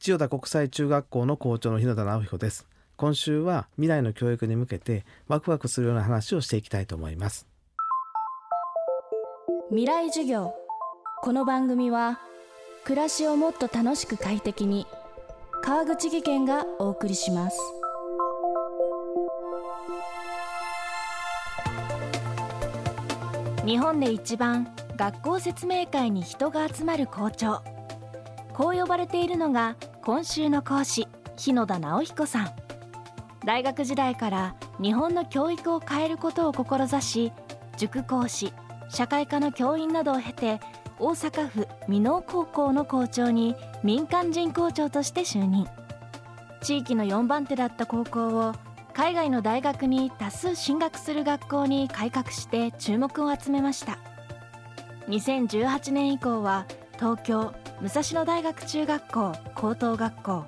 千代田国際中学校の校長の日野田直彦です。今週は未来の教育に向けてワクワクするような話をしていきたいと思います。未来授業。この番組は暮らしをもっと楽しく快適に川口義賢がお送りします。日本で一番学校説明会に人が集まる校長。こう呼ばれているのが今週の講師日野田直彦さん。大学時代から日本の教育を変えることを志し塾講師社会科の教員などを経て大阪府箕面高校の校長に民間人校長として就任。地域の4番手だった高校を海外の大学に多数進学する学校に改革して注目を集めました。2018年以降は東京武蔵野大学中学校高等学校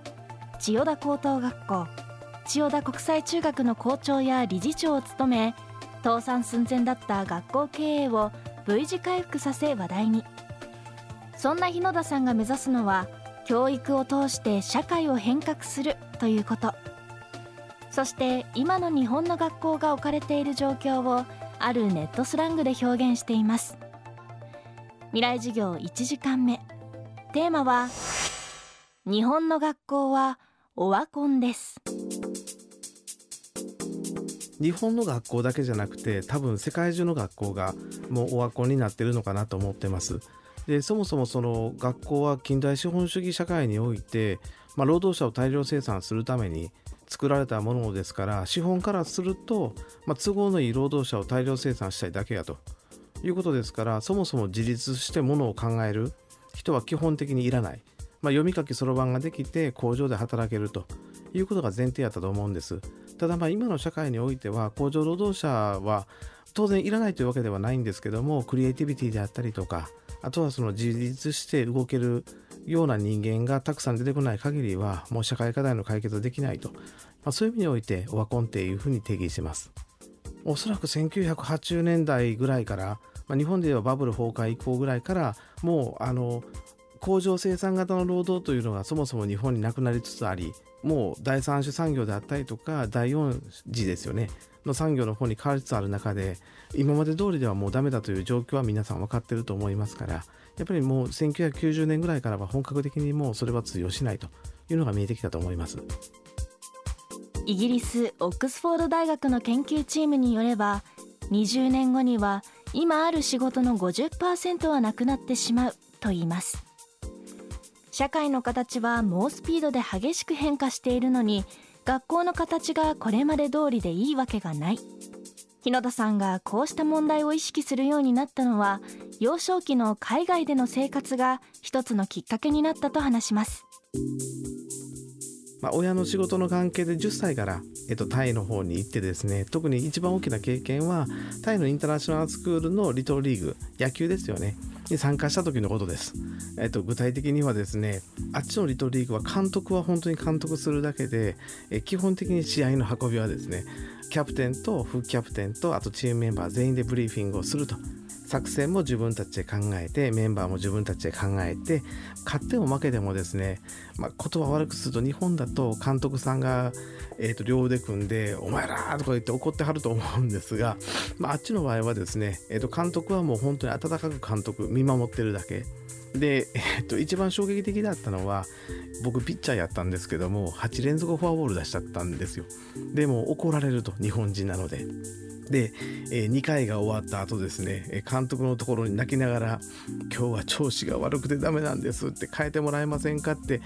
千代田高等学校千代田国際中学の校長や理事長を務め倒産寸前だった学校経営を V 字回復させ話題に。そんな日野田さんが目指すのは教育を通して社会を変革するということ。そして今の日本の学校が置かれている状況をあるネットスラングで表現しています。未来授業1時間目。テーマは日本の学校はオワコンです。日本の学校だけじゃなくて多分世界中の学校がもうオワコンになってるのかなと思ってます。でそもそもその学校は近代資本主義社会において、まあ、労働者を大量生産するために作られたものですから資本からすると、まあ、都合のいい労働者を大量生産したいだけやということですからそもそも自立してものを考える人は基本的にいらない、まあ、読み書きそろばんができて工場で働けるということが前提やったと思うんです。ただまあ今の社会においては工場労働者は当然いらないというわけではないんですけどもクリエイティビティであったりとかあとはその自立して動けるような人間がたくさん出てこない限りはもう社会課題の解決できないと、まあ、そういう意味においてオワコンっていうふうに定義してます。おそらく1980年代ぐらいからまあ、日本ではバブル崩壊以降ぐらいからもうあの工場生産型の労働というのがそもそも日本になくなりつつありもう第三種産業であったりとか第四次ですよねの産業の方に変わりつつある中で今まで通りではもうダメだという状況は皆さん分かってると思いますからやっぱりもう1990年ぐらいからは本格的にもうそれは通用しないというのが見えてきたと思います。イギリスオックスフォード大学の研究チームによれば20年後には今ある仕事の50%はなくなってしまうと言います。社会の形は猛スピードで激しく変化しているのに学校の形がこれまで通りでいいわけがない。日野田さんがこうした問題を意識するようになったのは幼少期の海外での生活が一つのきっかけになったと話します。まあ、親の仕事の関係で10歳から、えっと、タイの方に行ってですね特に一番大きな経験はタイのインターナショナルスクールのリトルリーグ野球ですよね。に参加した時のことです、えっと、具体的にはですねあっちのリトルリーグは監督は本当に監督するだけでえ基本的に試合の運びはですねキャプテンと副キャプテンとあとチームメンバー全員でブリーフィングをすると作戦も自分たちで考えてメンバーも自分たちで考えて勝っても負けてもですね、まあ、言葉悪くすると日本だと監督さんが、えー、と両腕組んで「お前ら!」とか言って怒ってはると思うんですが、まあ、あっちの場合はですね、えー、と監督はもう本当に温かく監督見守ってるだけ。で、えっと、一番衝撃的だったのは僕ピッチャーやったんですけども8連続フォアボール出しちゃったんですよでも怒られると日本人なのでで、え、2回が終わった後ですね監督のところに泣きながら「今日は調子が悪くてダメなんです」って変えてもらえませんか？って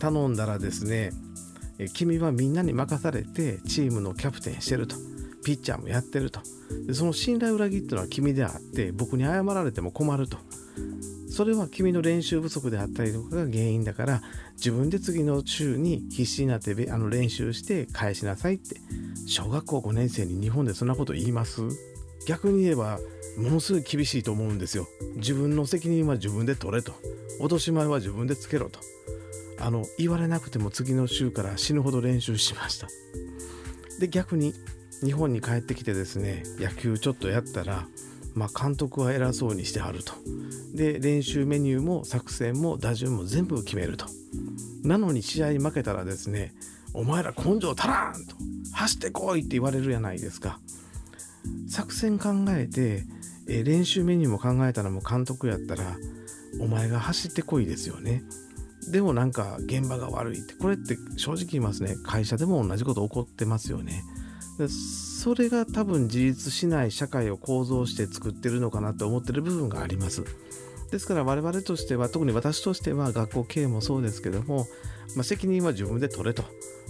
頼んだらですね「君はみんなに任されてチームのキャプテンしてる」と。ピッチャーもやってると。でその信頼裏切っていうのは君であって僕に謝られても困ると。それは君の練習不足であったりとかが原因だから自分で次の週に必死になってあの練習して返しなさいって小学校5年生に日本でそんなこと言います？逆に言えばものすごい厳しいと思うんですよ。自分の責任は自分で取れと。落とし前は自分でつけろと。あの言われなくても次の週から死ぬほど練習しました。で逆に日本に帰ってきてですね野球ちょっとやったらまあ、監督は偉そうにしてはると。で練習メニューも作戦も打順も全部決めると。なのに試合負けたらですねお前ら根性足らんと。走ってこいって言われるやないですか。作戦考えて、え練習メニューも考えたのも監督やったらお前が走ってこいですよね。でもなんか現場が悪いって。これって正直言いますね。会社でも同じこと起こってますよね。それが多分自立しない社会を構造して作ってるのかなと思ってる部分がありますですから我々としては特に私としては学校経営もそうですけども、まあ、責任は自分で取れと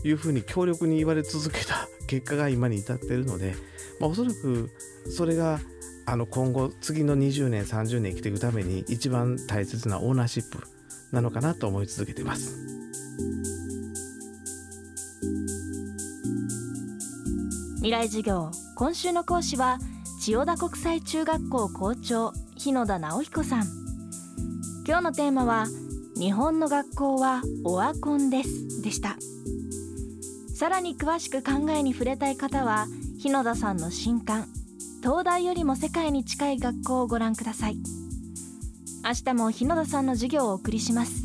いうふうに強力に言われ続けた 結果が今に至っているので、まあ、おそらくそれがあの今後次の20年30年生きていくために一番大切なオーナーシップなのかなと思い続けています。未来授業今週の講師は千代田国際中学校校長日野田直彦さん。今日のテーマは日本の学校はオワコンです。でした。さらに詳しく考えに触れたい方は日野田さんの新刊東大よりも世界に近い学校をご覧ください。明日も日野田さんの授業をお送りします。